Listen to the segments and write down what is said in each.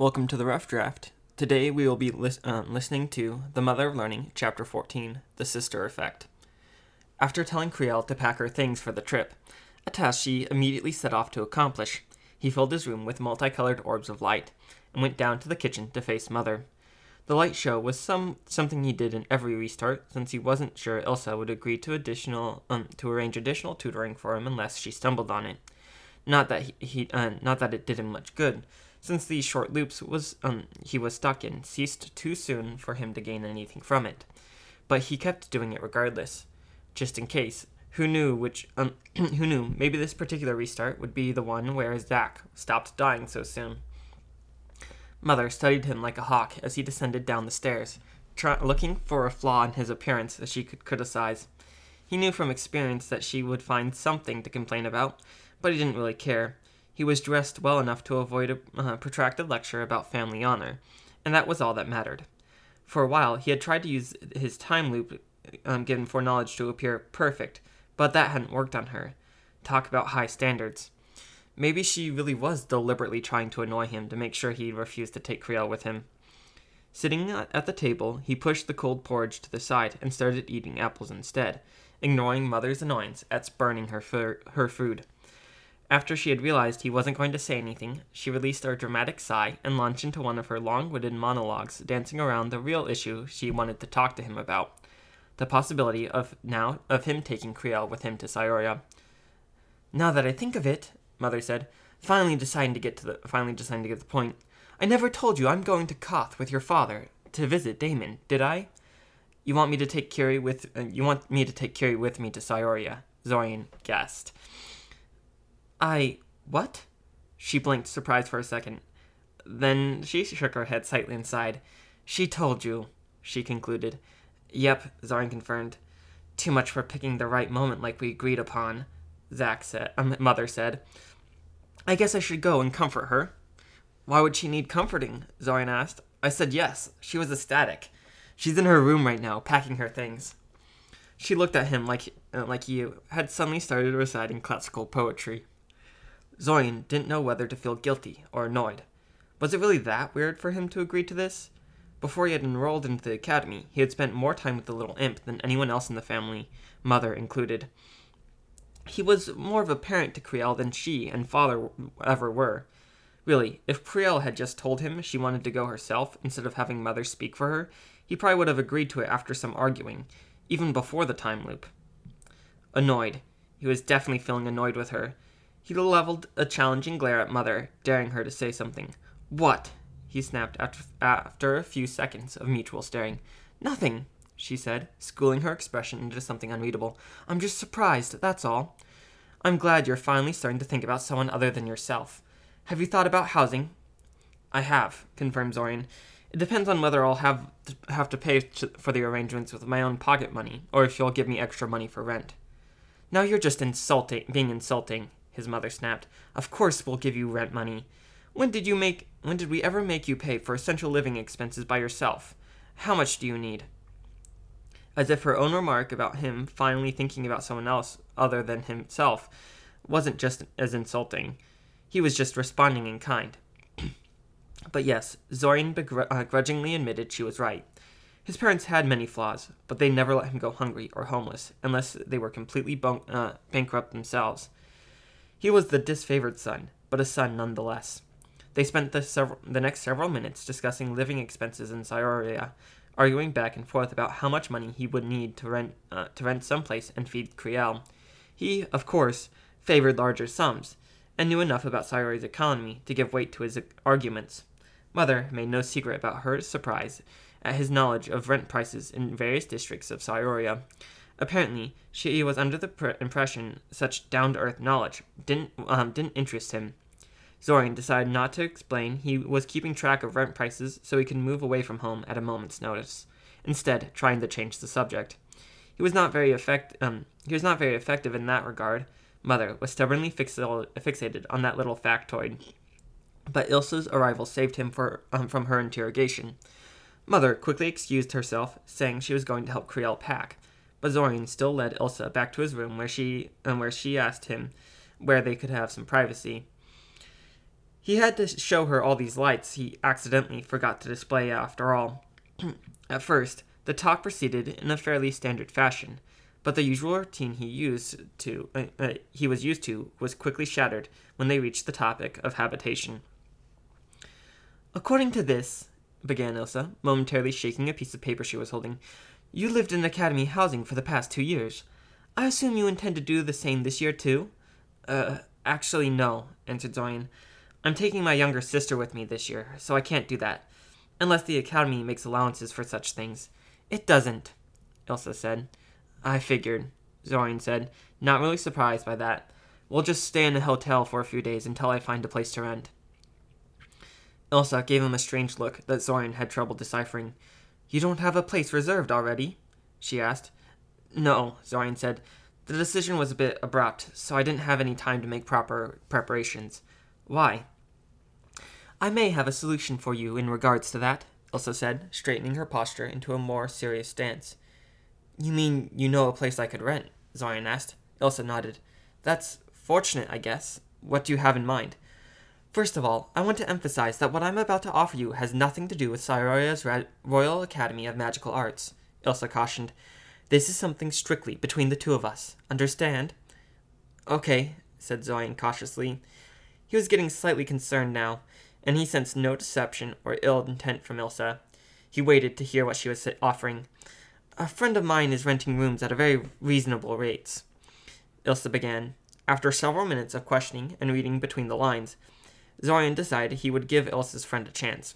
Welcome to the Rough Draft. Today we will be lis- uh, listening to The Mother of Learning, Chapter 14 The Sister Effect. After telling Kriel to pack her things for the trip, a task she immediately set off to accomplish, he filled his room with multicolored orbs of light and went down to the kitchen to face Mother. The light show was some something he did in every restart, since he wasn't sure Ilsa would agree to additional um, to arrange additional tutoring for him unless she stumbled on it. Not that he, he uh, not that it did him much good, since these short loops was um, he was stuck in ceased too soon for him to gain anything from it. But he kept doing it regardless, just in case. Who knew which? Um, who knew? Maybe this particular restart would be the one where Zach stopped dying so soon. Mother studied him like a hawk as he descended down the stairs, try- looking for a flaw in his appearance that she could criticize. He knew from experience that she would find something to complain about, but he didn't really care. He was dressed well enough to avoid a uh, protracted lecture about family honor, and that was all that mattered. For a while, he had tried to use his time loop um, given foreknowledge to appear perfect, but that hadn't worked on her. Talk about high standards. Maybe she really was deliberately trying to annoy him to make sure he refused to take Kriel with him. Sitting at the table, he pushed the cold porridge to the side and started eating apples instead, ignoring Mother's annoyance at spurning her, her food. After she had realized he wasn't going to say anything, she released a dramatic sigh and launched into one of her long winded monologues, dancing around the real issue she wanted to talk to him about the possibility of now of him taking Kriel with him to Cyoria. Now that I think of it, Mother said, finally deciding to get to the finally deciding to get the point. I never told you I'm going to Koth with your father to visit Daimen, did I? You want me to take Kiri with uh, you want me to take Kiri with me to Cyoria? Zorian guessed. I what? She blinked, surprised for a second. Then she shook her head slightly and sighed. She told you, she concluded. Yep, Zorian confirmed. Too much for picking the right moment like we agreed upon, Zach said. Um, Mother said. I guess I should go and comfort her. Why would she need comforting? Zorian asked. I said yes. She was ecstatic. She's in her room right now, packing her things. She looked at him like uh, like he had suddenly started reciting classical poetry. Zorian didn't know whether to feel guilty or annoyed. Was it really that weird for him to agree to this? Before he had enrolled into the academy, he had spent more time with the little imp than anyone else in the family, mother included. He was more of a parent to Creel than she and father ever were. Really, if Creel had just told him she wanted to go herself instead of having mother speak for her, he probably would have agreed to it after some arguing, even before the time loop. Annoyed. He was definitely feeling annoyed with her. He leveled a challenging glare at Mother, daring her to say something. What? He snapped after, after a few seconds of mutual staring. Nothing, she said, schooling her expression into something unreadable. I'm just surprised, that's all. I'm glad you're finally starting to think about someone other than yourself. Have you thought about housing? I have, confirmed Zorian. It depends on whether I'll have to, have to pay for the arrangements with my own pocket money, or if you'll give me extra money for rent. Now you're just insulting, being insulting, his mother snapped. Of course we'll give you rent money. When did you make when did we ever make you pay for essential living expenses by yourself? How much do you need? As if her own remark about him finally thinking about someone else other than himself wasn't just as insulting. He was just responding in kind. but yes, Zorian begrudgingly uh, admitted she was right. His parents had many flaws, but they never let him go hungry or homeless unless they were completely bon- uh, bankrupt themselves. He was the disfavored son, but a son nonetheless. They spent the, several, the next several minutes discussing living expenses in Cyoria, arguing back and forth about how much money he would need to rent uh, to rent someplace and feed Kriel. He, of course, favored larger sums, and knew enough about Cyoria's economy to give weight to his arguments. Mother made no secret about her surprise at his knowledge of rent prices in various districts of Cyoria. Apparently, she was under the pr- impression such down-to-earth knowledge didn't um, didn't interest him. Zorian decided not to explain he was keeping track of rent prices so he could move away from home at a moment's notice, instead trying to change the subject. He was not very effect um, he was not very effective in that regard. Mother was stubbornly fixated on that little factoid. But Ilsa's arrival saved him for, um, from her interrogation. Mother quickly excused herself, saying she was going to help Creel pack. But Zorian still led Ilsa back to his room where she and where she asked him where they could have some privacy. He had to show her all these lights he accidentally forgot to display after all. At first, the talk proceeded in a fairly standard fashion, but the usual routine he used to uh, uh, he was used to was quickly shattered when they reached the topic of habitation. According to this, began Ilsa, momentarily shaking a piece of paper she was holding, you lived in academy housing for the past two years. I assume you intend to do the same this year too? Uh, actually, no, answered Zorian. I'm taking my younger sister with me this year, so I can't do that. Unless the Academy makes allowances for such things. It doesn't, Ilsa said. I figured, Zorian said, not really surprised by that. We'll just stay in a hotel for a few days until I find a place to rent. Ilsa gave him a strange look that Zorian had trouble deciphering. You don't have a place reserved already? she asked. No, Zorian said. The decision was a bit abrupt, so I didn't have any time to make proper preparations. Why? I may have a solution for you in regards to that, Ilsa said, straightening her posture into a more serious stance. You mean you know a place I could rent? Zorian asked. Ilsa nodded. That's fortunate, I guess. What do you have in mind? First of all, I want to emphasize that what I'm about to offer you has nothing to do with Cyroya's Ra- Royal Academy of Magical Arts, Ilsa cautioned. This is something strictly between the two of us. Understand? Okay, said Zorian cautiously. He was getting slightly concerned now, and he sensed no deception or ill intent from Ilsa. He waited to hear what she was offering. A friend of mine is renting rooms at a very reasonable rates. Ilsa began. After several minutes of questioning and reading between the lines, Zorian decided he would give Ilsa's friend a chance.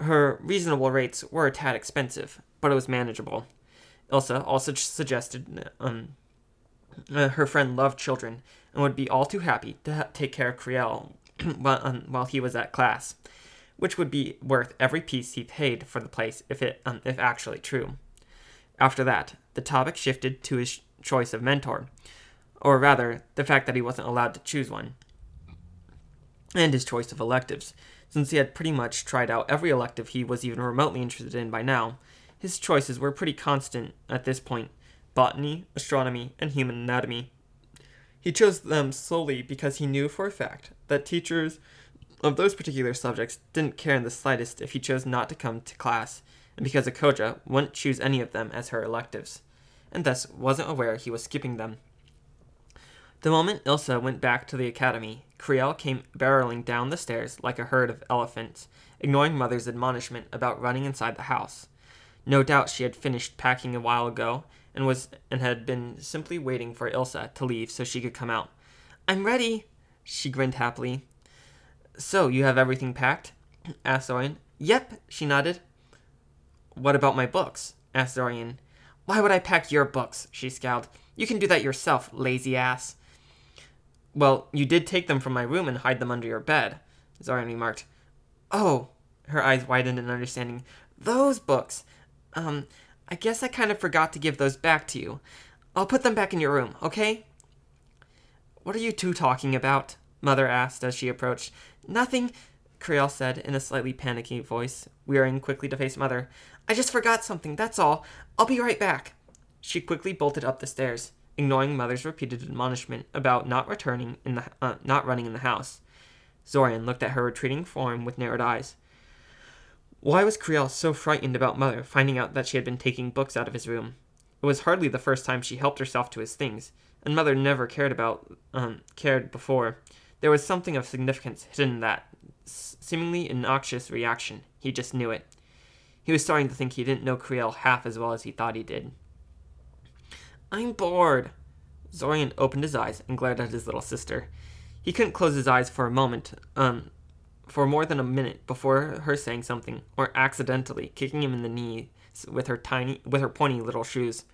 Her reasonable rates were a tad expensive, but it was manageable. Ilsa also suggested um, uh, her friend loved children and would be all too happy to ha- take care of Criel while, um, while he was at class, which would be worth every piece he paid for the place if it um, if actually true. After that, the topic shifted to his choice of mentor, or rather, the fact that he wasn't allowed to choose one, and his choice of electives. Since he had pretty much tried out every elective he was even remotely interested in by now, his choices were pretty constant at this point botany, astronomy, and human anatomy. He chose them solely because he knew for a fact that teachers of those particular subjects didn't care in the slightest if he chose not to come to class, and because Akoja wouldn't choose any of them as her electives, and thus wasn't aware he was skipping them. The moment Ilsa went back to the academy, Criel came barreling down the stairs like a herd of elephants, ignoring Mother's admonishment about running inside the house. No doubt she had finished packing a while ago and was and had been simply waiting for Ilsa to leave so she could come out. I'm ready, she grinned happily. So you have everything packed? asked Zorian. Yep, she nodded. What about my books? asked Zorian. Why would I pack your books? she scowled. You can do that yourself, lazy ass. Well, you did take them from my room and hide them under your bed, Zorian remarked. Oh, her eyes widened in understanding. Those books. Um, I guess I kind of forgot to give those back to you. I'll put them back in your room, okay? What are you two talking about? Mother asked as she approached. Nothing, Criel said in a slightly panicky voice, wearing quickly to face Mother. I just forgot something, that's all. I'll be right back. She quickly bolted up the stairs, ignoring Mother's repeated admonishment about not returning in the uh, not running in the house. Zorian looked at her retreating form with narrowed eyes. Why was Criel so frightened about Mother finding out that she had been taking books out of his room? It was hardly the first time she helped herself to his things, and Mother never cared about um, cared before. There was something of significance hidden in that seemingly innocuous reaction. He just knew it. He was starting to think he didn't know Criel half as well as he thought he did. I'm bored. Zorian opened his eyes and glared at his little sister. He couldn't close his eyes for a moment, um, for more than a minute before her saying something, or accidentally kicking him in the knee with her tiny, with her pointy little shoes.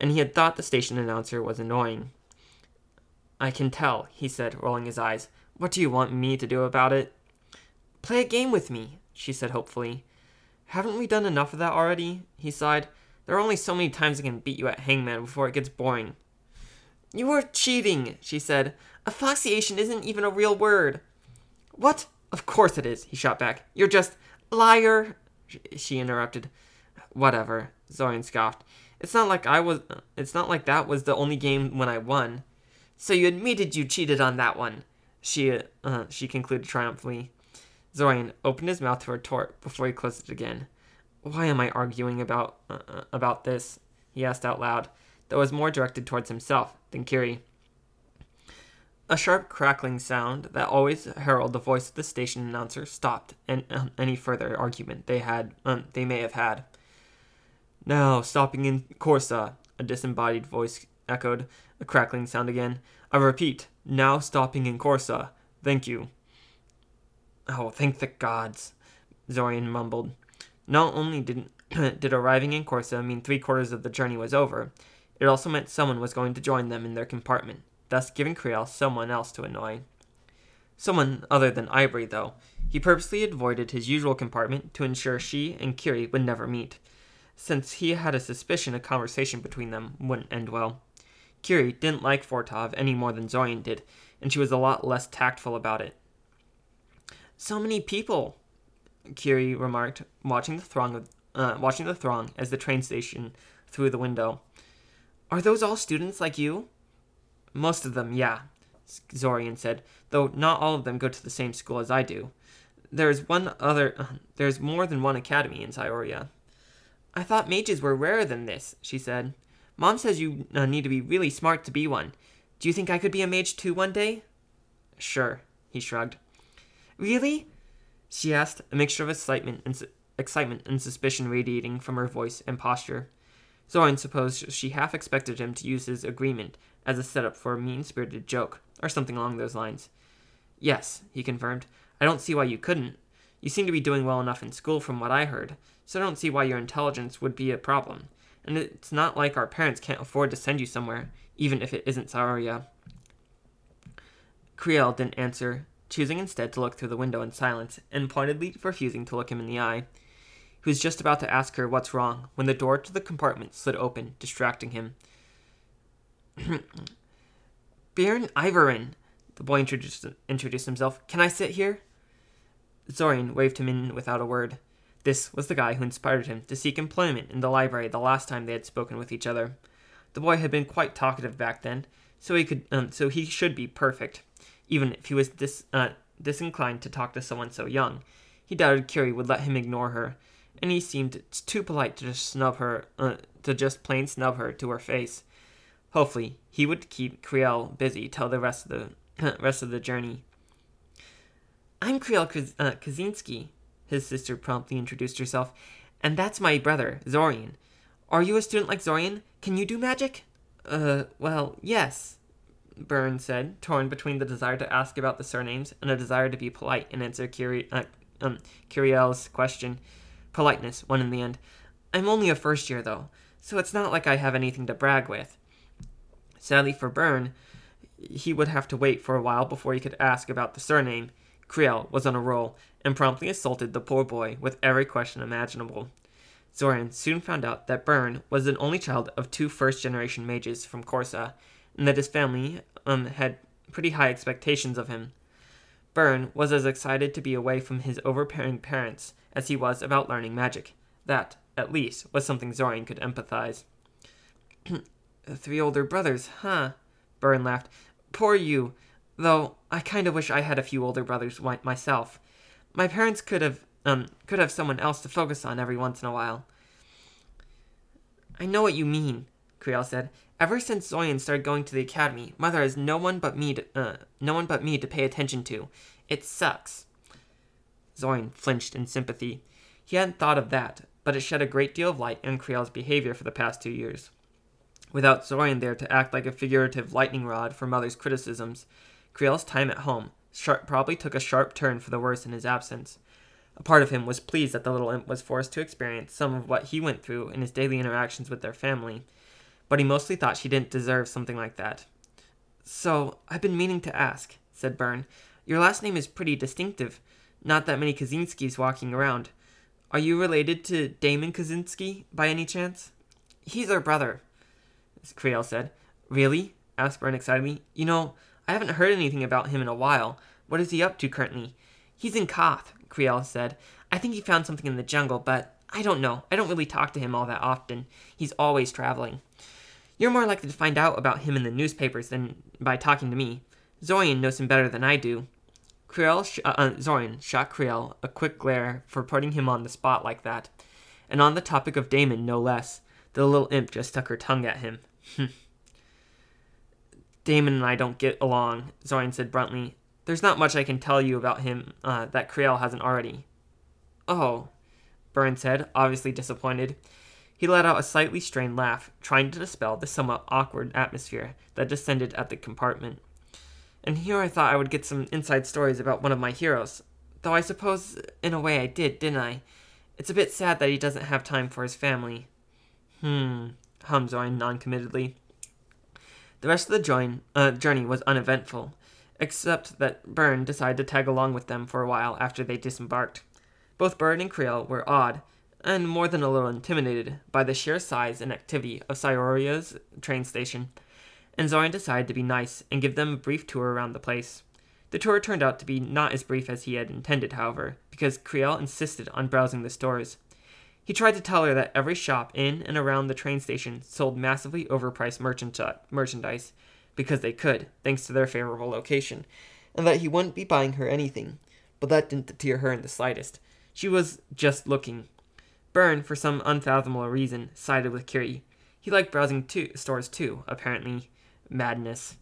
And he had thought the station announcer was annoying. I can tell, he said, rolling his eyes. What do you want me to do about it? Play a game with me, she said hopefully. Haven't we done enough of that already? He sighed. There are only so many times I can beat you at Hangman before it gets boring. You are cheating, she said. Asphyxiation isn't even a real word. What? Of course it is, he shot back. You're just liar, she interrupted. Whatever, Zorian scoffed. It's not like I was it's not like that was the only game when I won. So you admitted you cheated on that one. She, uh, she concluded triumphantly. Zorian opened his mouth to retort before he closed it again. Why am I arguing about uh, uh about this? He asked out loud, though it was more directed towards himself than Kiri. A sharp crackling sound that always heralded the voice of the station announcer stopped and, um, any further argument they had um, they may have had. Now, stopping in Corsa, a disembodied voice echoed, a crackling sound again. I repeat, now stopping in Corsa. Thank you. Oh, thank the gods, Zorian mumbled. Not only did, did arriving in Corsa mean three quarters of the journey was over, it also meant someone was going to join them in their compartment, thus giving Creel someone else to annoy. Someone other than Ivory, though. He purposely avoided his usual compartment to ensure she and Kiri would never meet, since he had a suspicion a conversation between them wouldn't end well. Kiri didn't like Fortov any more than Zorian did, and she was a lot less tactful about it. So many people, Kiri remarked, watching the throng of, uh, watching the throng as the train station through the window. Are those all students like you? Most of them, yeah, Zorian said, though not all of them go to the same school as I do. There's one other, uh, there's more than one academy in Cyoria. I thought mages were rarer than this, she said. Mom says you uh, need to be really smart to be one. Do you think I could be a mage too one day? Sure, he shrugged. Really? She asked, a mixture of excitement and, su- excitement and suspicion radiating from her voice and posture. Zorian supposed she half expected him to use his agreement as a setup for a mean spirited joke, or something along those lines. Yes, he confirmed. I don't see why you couldn't. You seem to be doing well enough in school from what I heard, so I don't see why your intelligence would be a problem. And it's not like our parents can't afford to send you somewhere, even if it isn't Cyoria. Creel didn't answer, choosing instead to look through the window in silence and pointedly refusing to look him in the eye. He was just about to ask her what's wrong when the door to the compartment slid open, distracting him. Byrn Ivorin, the boy introduced, introduced himself. Can I sit here? Zorian waved him in without a word. This was the guy who inspired him to seek employment in the library the last time they had spoken with each other. The boy had been quite talkative back then, so he could, um, so he should be perfect, even if he was dis, uh, disinclined to talk to someone so young. He doubted Kiri would let him ignore her, and he seemed too polite to just snub her, uh, to just plain snub her to her face. Hopefully, he would keep Creel busy till the rest of the rest of the journey. I'm Creel Kaz- uh, Kazinski, his sister promptly introduced herself, and that's my brother, Zorian. Are you a student like Zorian? Can you do magic? Uh, well, yes, Byrn said, torn between the desire to ask about the surnames and a desire to be polite and answer Curi- uh, um, Curiel's question. Politeness won in the end. I'm only a first year, though, so it's not like I have anything to brag with. Sadly for Byrn, he would have to wait for a while before he could ask about the surname. Creel was on a roll and promptly assaulted the poor boy with every question imaginable. Zorian soon found out that Byrn was the only child of two first generation mages from Corsa, and that his family um, had pretty high expectations of him. Byrn was as excited to be away from his overbearing parents as he was about learning magic. That, at least, was something Zorian could empathize. Three older brothers, huh? Byrn laughed. Poor you. Though I kind of wish I had a few older brothers myself. My parents could have um could have someone else to focus on every once in a while. I know what you mean, Creel said. Ever since Zorian started going to the academy, Mother has no one but me to, uh, no one but me to pay attention to. It sucks. Zorian flinched in sympathy. He hadn't thought of that, but it shed a great deal of light on Creel's behavior for the past two years. Without Zorian there to act like a figurative lightning rod for Mother's criticisms, Creel's time at home sharp, probably took a sharp turn for the worse in his absence. A part of him was pleased that the little imp was forced to experience some of what he went through in his daily interactions with their family, but he mostly thought she didn't deserve something like that. So, I've been meaning to ask, said Byrn. Your last name is pretty distinctive. Not that many Kazinskis walking around. Are you related to Daimen Kazinski, by any chance? He's our brother, Creel said. Really? asked Byrn excitedly. You know, I haven't heard anything about him in a while. What is he up to currently? He's in Koth, Creel said. I think he found something in the jungle, but I don't know. I don't really talk to him all that often. He's always traveling. You're more likely to find out about him in the newspapers than by talking to me. Zorian knows him better than I do. Kriel sh- uh, uh, Zorian shot Kriel a quick glare for putting him on the spot like that. And on the topic of Daimen, no less. The little imp just stuck her tongue at him. Daimen and I don't get along, Zorian said bluntly. There's not much I can tell you about him uh, that Kriel hasn't already. Oh, Byrn said, obviously disappointed. He let out a slightly strained laugh, trying to dispel the somewhat awkward atmosphere that descended at the compartment. And here I thought I would get some inside stories about one of my heroes. Though I suppose, in a way, I did, didn't I? It's a bit sad that he doesn't have time for his family. Hmm, hummed Zorian noncommittedly. The rest of the join, uh, journey was uneventful, except that Byrn decided to tag along with them for a while after they disembarked. Both Byrn and Creel were awed, and more than a little intimidated, by the sheer size and activity of Cyoria's train station, and Zorian decided to be nice and give them a brief tour around the place. The tour turned out to be not as brief as he had intended, however, because Kriel insisted on browsing the stores. He tried to tell her that every shop in and around the train station sold massively overpriced merchandise because they could, thanks to their favorable location, and that he wouldn't be buying her anything. But that didn't deter her in the slightest. She was just looking. Byrn, for some unfathomable reason, sided with Kiri. He liked browsing too, stores too, apparently. Madness.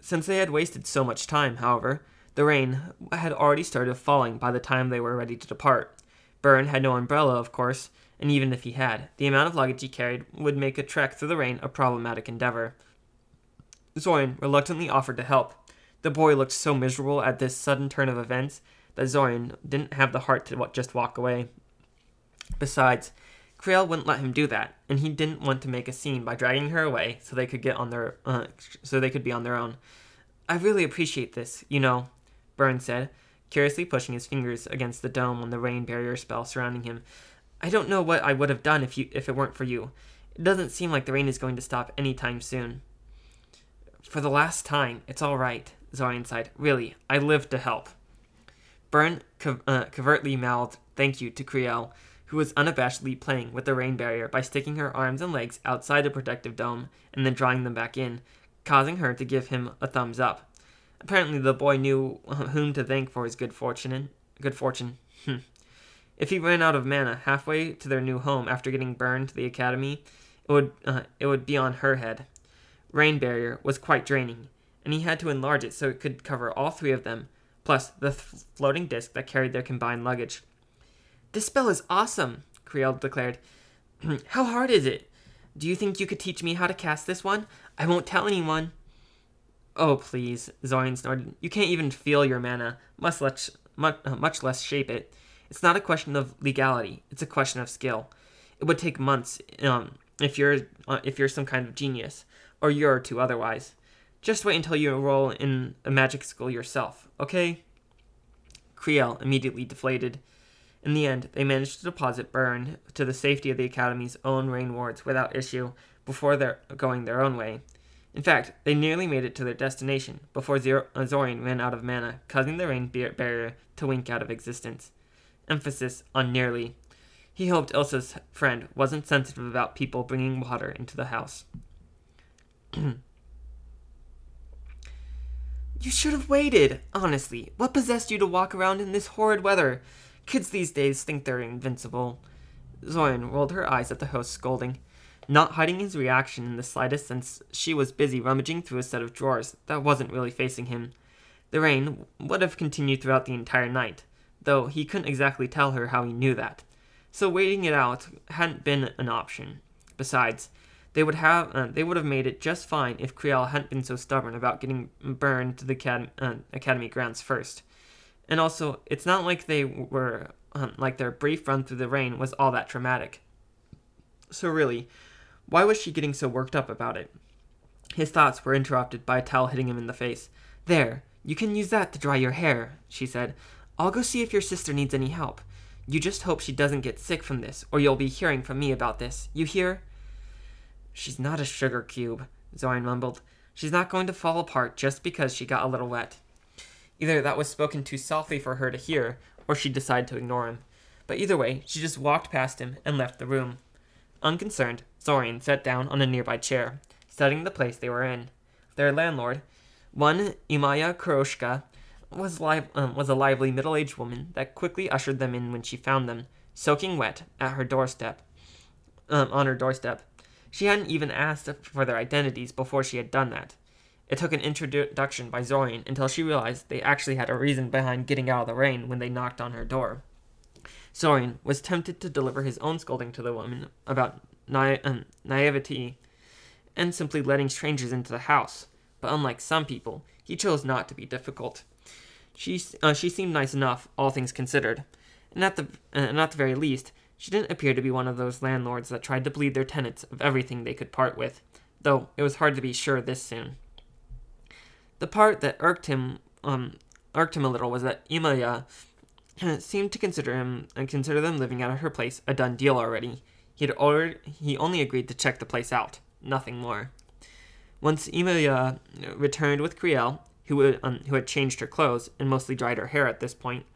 Since they had wasted so much time, however, the rain had already started falling by the time they were ready to depart. Byrn had no umbrella, of course, and even if he had, the amount of luggage he carried would make a trek through the rain a problematic endeavor. Zorian reluctantly offered to help. The boy looked so miserable at this sudden turn of events that Zorian didn't have the heart to just walk away. Besides, Creel wouldn't let him do that, and he didn't want to make a scene by dragging her away so they could get on their uh, so they could be on their own. I really appreciate this, you know, Byrn said, curiously pushing his fingers against the dome on the rain barrier spell surrounding him. I don't know what I would have done if you if it weren't for you. It doesn't seem like the rain is going to stop any time soon. For the last time, it's all right, Zorian sighed. Really, I lived to help. Byrn co- uh, covertly mouthed thank you to Creel, who was unabashedly playing with the rain barrier by sticking her arms and legs outside the protective dome and then drawing them back in, causing her to give him a thumbs up. Apparently, the boy knew whom to thank for his good fortune. Good fortune. Hmm. If he ran out of mana halfway to their new home after getting burned to the academy, it would uh, it would be on her head. Rain barrier was quite draining, and he had to enlarge it so it could cover all three of them, plus the th- floating disc that carried their combined luggage. This spell is awesome, Kriel declared. how hard is it? Do you think you could teach me how to cast this one? I won't tell anyone. Oh, please, Zorian snorted. You can't even feel your mana, much less, much, uh, much less shape it. It's not a question of legality, it's a question of skill. It would take months um, if you're uh, if you're some kind of genius, or or two otherwise. Just wait until you enroll in a magic school yourself, okay? Creel immediately deflated. In the end, they managed to deposit Byrn to the safety of the Academy's own rain wards without issue before their going their own way. In fact, they nearly made it to their destination before Zor- Zorian ran out of mana, causing the rain barrier to wink out of existence. Emphasis on nearly. He hoped Ilsa's friend wasn't sensitive about people bringing water into the house. you should have waited. Honestly, what possessed you to walk around in this horrid weather? Kids these days think they're invincible. Zorian rolled her eyes at the host, scolding not hiding his reaction in the slightest since she was busy rummaging through a set of drawers that wasn't really facing him. The rain would have continued throughout the entire night, though he couldn't exactly tell her how he knew that. So waiting it out hadn't been an option. Besides, they would have uh, they would have made it just fine if Kriel hadn't been so stubborn about getting burned to the uh, academy grounds first. And also, it's not like they were um, like their brief run through the rain was all that traumatic. So really, why was she getting so worked up about it? His thoughts were interrupted by a towel hitting him in the face. There, you can use that to dry your hair, she said. I'll go see if your sister needs any help. You just hope she doesn't get sick from this, or you'll be hearing from me about this. You hear? She's not a sugar cube, Zorian mumbled. She's not going to fall apart just because she got a little wet. Either that was spoken too softly for her to hear, or she decided to ignore him. But either way, she just walked past him and left the room. Unconcerned, Zorian sat down on a nearby chair, studying the place they were in. Their landlord, one Imaya Kuroshka, was, li- um, was a lively middle aged woman that quickly ushered them in when she found them, soaking wet, at her doorstep. Um, on her doorstep. She hadn't even asked for their identities before she had done that. It took an introduction by Zorian until she realized they actually had a reason behind getting out of the rain when they knocked on her door. Zorian was tempted to deliver his own scolding to the woman about na- um, naivety and simply letting strangers into the house, but unlike some people, he chose not to be difficult. She, uh, she seemed nice enough, all things considered, and at the, uh, and at the very least, she didn't appear to be one of those landlords that tried to bleed their tenants of everything they could part with, though it was hard to be sure this soon. The part that irked him um, irked him a little was that Imaya seemed to consider him and consider them living out of her place a done deal already. He had ordered he only agreed to check the place out, nothing more. Once Emilia returned with Creel, who um, who had changed her clothes and mostly dried her hair at this point,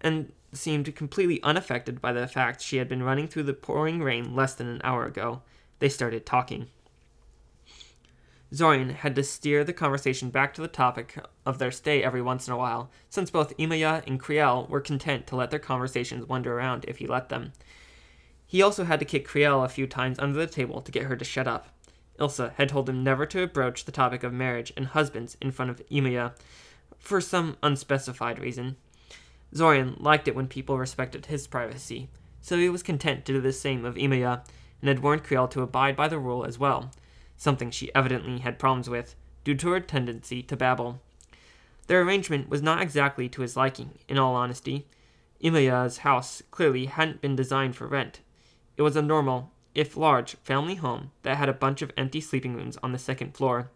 and seemed completely unaffected by the fact she had been running through the pouring rain less than an hour ago, they started talking. Zorian had to steer the conversation back to the topic of their stay every once in a while, since both Imaya and Kriel were content to let their conversations wander around if he let them. He also had to kick Kriel a few times under the table to get her to shut up. Ilsa had told him never to broach the topic of marriage and husbands in front of Imaya, for some unspecified reason. Zorian liked it when people respected his privacy, so he was content to do the same of Imaya, and had warned Creel to abide by the rule as well something she evidently had problems with, due to her tendency to babble. Their arrangement was not exactly to his liking, in all honesty. Imaya's house clearly hadn't been designed for rent. It was a normal, if large, family home that had a bunch of empty sleeping rooms on the second floor.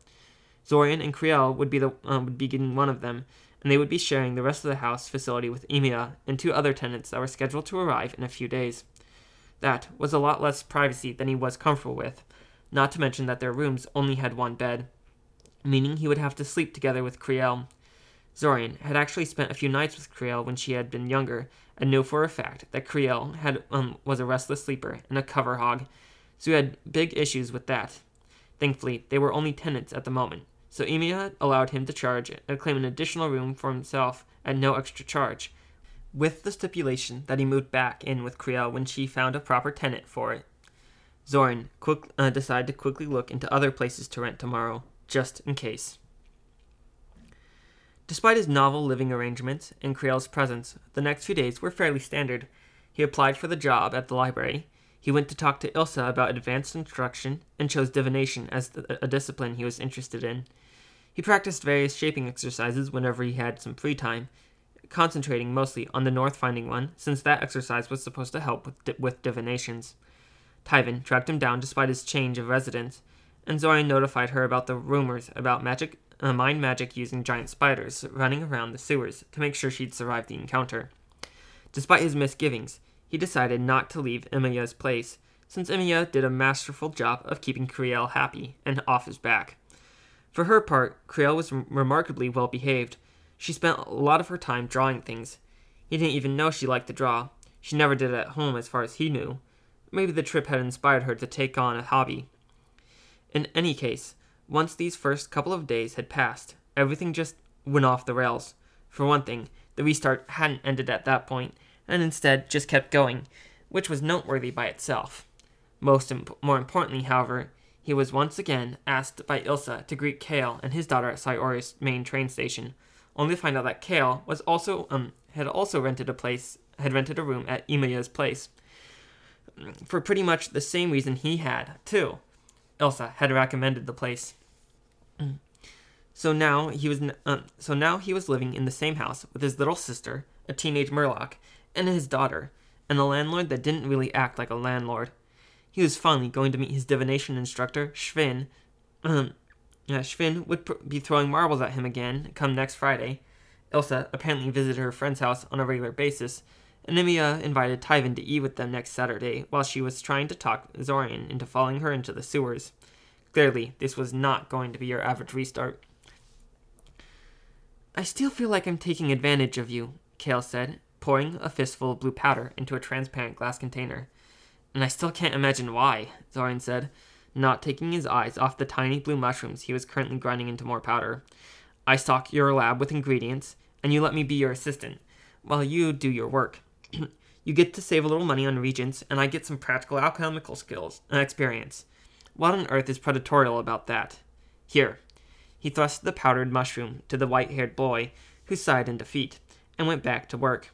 Zorian and Creel would be the uh, would be getting one of them, and they would be sharing the rest of the house facility with Imaya and two other tenants that were scheduled to arrive in a few days. That was a lot less privacy than he was comfortable with, not to mention that their rooms only had one bed, meaning he would have to sleep together with Creel. Zorian had actually spent a few nights with Creel when she had been younger, and knew for a fact that Creel had um, was a restless sleeper and a cover hog, so he had big issues with that. Thankfully, they were only tenants at the moment, so Imaya allowed him to charge and claim an additional room for himself at no extra charge, with the stipulation that he moved back in with Kriel when she found a proper tenant for it. Zorian quick, uh, decided to quickly look into other places to rent tomorrow, just in case. Despite his novel living arrangements and Kriel's presence, the next few days were fairly standard. He applied for the job at the library. He went to talk to Ilsa about advanced instruction and chose divination as a discipline he was interested in. He practiced various shaping exercises whenever he had some free time, concentrating mostly on the north finding one, since that exercise was supposed to help with, di- with divinations. Taiven tracked him down despite his change of residence, and Zorian notified her about the rumors about magic, uh, mind magic using giant spiders running around the sewers to make sure she'd survive the encounter. Despite his misgivings, he decided not to leave Imaya's place, since Imaya did a masterful job of keeping Kriel happy and off his back. For her part, Kriel was remarkably well behaved. She spent a lot of her time drawing things. He didn't even know she liked to draw. She never did it at home, as far as he knew, Maybe the trip had inspired her to take on a hobby. In any case, once these first couple of days had passed, everything just went off the rails. For one thing, the restart hadn't ended at that point, and instead just kept going, which was noteworthy by itself. Most imp- more importantly, however, he was once again asked by Ilsa to greet Kael and his daughter at Cyoria's main train station, only to find out that Kael was also um had also rented a place had rented a room at Imaya's place for pretty much the same reason he had, too. Ilsa had recommended the place. So now he was uh, so now he was living in the same house with his little sister, a teenage morlock, and his daughter, and a landlord that didn't really act like a landlord. He was finally going to meet his divination instructor, Xvim. Yeah, Xvim would pr- be throwing marbles at him again come next Friday. Ilsa apparently visited her friend's house on a regular basis, Anemia invited Taiven to eat with them next Saturday while she was trying to talk Zorian into following her into the sewers. Clearly, this was not going to be your average restart. I still feel like I'm taking advantage of you, Kael said, pouring a fistful of blue powder into a transparent glass container. And I still can't imagine why, Zorian said. not taking his eyes off the tiny blue mushrooms he was currently grinding into more powder. I stock your lab with ingredients, and you let me be your assistant, while you do your work. you get to save a little money on reagents, and I get some practical alchemical skills and experience. What on earth is predatorial about that? Here. He thrust the powdered mushroom to the white haired boy, who sighed in defeat, and went back to work.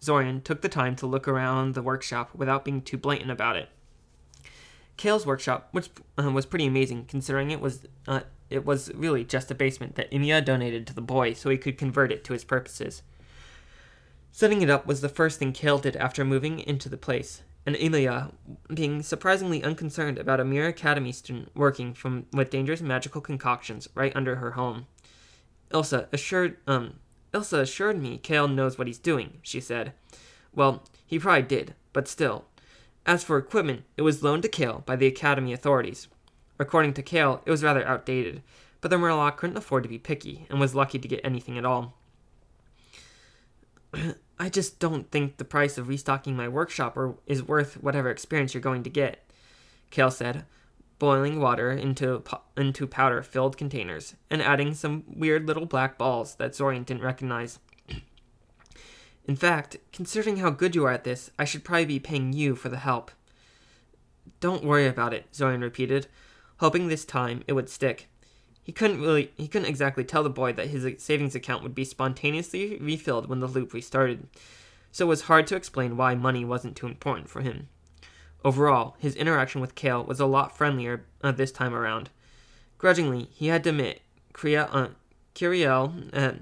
Zorian took the time to look around the workshop without being too blatant about it. Kael's workshop, which uh, was pretty amazing, considering it was uh, it was really just a basement that Imaya donated to the boy so he could convert it to his purposes. Setting it up was the first thing Kael did after moving into the place, and Imaya, being surprisingly unconcerned about a mere academy student working from with dangerous magical concoctions right under her home. Ilsa assured um Ilsa assured me Kael knows what he's doing, she said. Well, he probably did, but still. As for equipment, it was loaned to Kael by the Academy authorities. According to Kael, it was rather outdated, but the morlock couldn't afford to be picky and was lucky to get anything at all. I just don't think the price of restocking my workshop is worth whatever experience you're going to get, Kael said, boiling water into into powder filled containers and adding some weird little black balls that Zorian didn't recognize. In fact, considering how good you are at this, I should probably be paying you for the help. Don't worry about it, Zorian repeated, hoping this time it would stick. He couldn't really he couldn't exactly tell the boy that his savings account would be spontaneously refilled when the loop restarted. So it was hard to explain why money wasn't too important for him. Overall, his interaction with Kael was a lot friendlier uh, this time around. Grudgingly, he had to admit, Kriel, uh, Kiriel uh,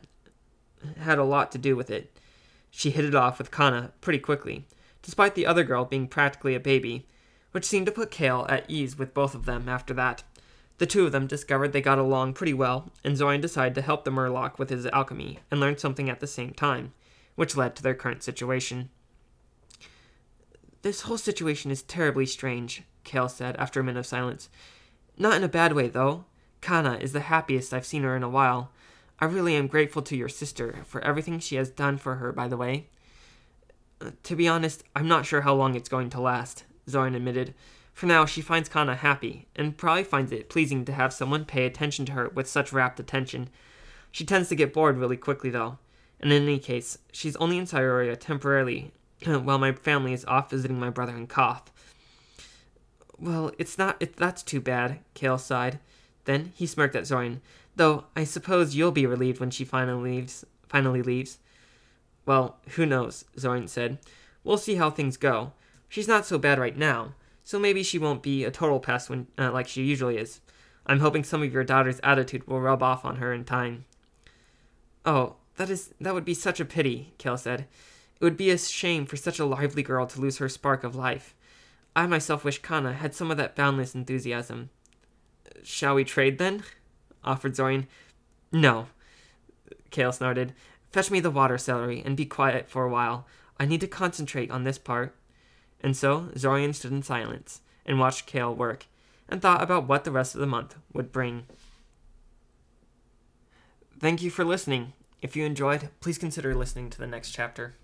had a lot to do with it. She hit it off with Kana pretty quickly, despite the other girl being practically a baby, which seemed to put Kael at ease with both of them after that. The two of them discovered they got along pretty well, and Zorian decided to help the morlock with his alchemy and learn something at the same time, which led to their current situation. This whole situation is terribly strange, Kael said after a minute of silence. Not in a bad way, though. Kana is the happiest I've seen her in a while. I really am grateful to your sister for everything she has done for her, by the way. Uh, to be honest, I'm not sure how long it's going to last, Zorian admitted. For now, she finds Kana happy, and probably finds it pleasing to have someone pay attention to her with such rapt attention. She tends to get bored really quickly, though. And in any case, she's only in Cyoria temporarily, while my family is off visiting my brother in Koth. Well, it's not. It, that's too bad, Kael sighed. Then he smirked at Zorian. Though I suppose you'll be relieved when she finally leaves. Finally leaves. Well, who knows? Zorian said. We'll see how things go. She's not so bad right now, so maybe she won't be a total pest when, uh, like she usually is. I'm hoping some of your daughter's attitude will rub off on her in time. Oh, that is that would be such a pity, Kael said. It would be a shame for such a lively girl to lose her spark of life. I myself wish Kana had some of that boundless enthusiasm. Shall we trade then? offered Zorian. No, Kael snorted. Fetch me the water celery and be quiet for a while. I need to concentrate on this part. And so Zorian stood in silence and watched Kael work and thought about what the rest of the month would bring. Thank you for listening. If you enjoyed, please consider listening to the next chapter.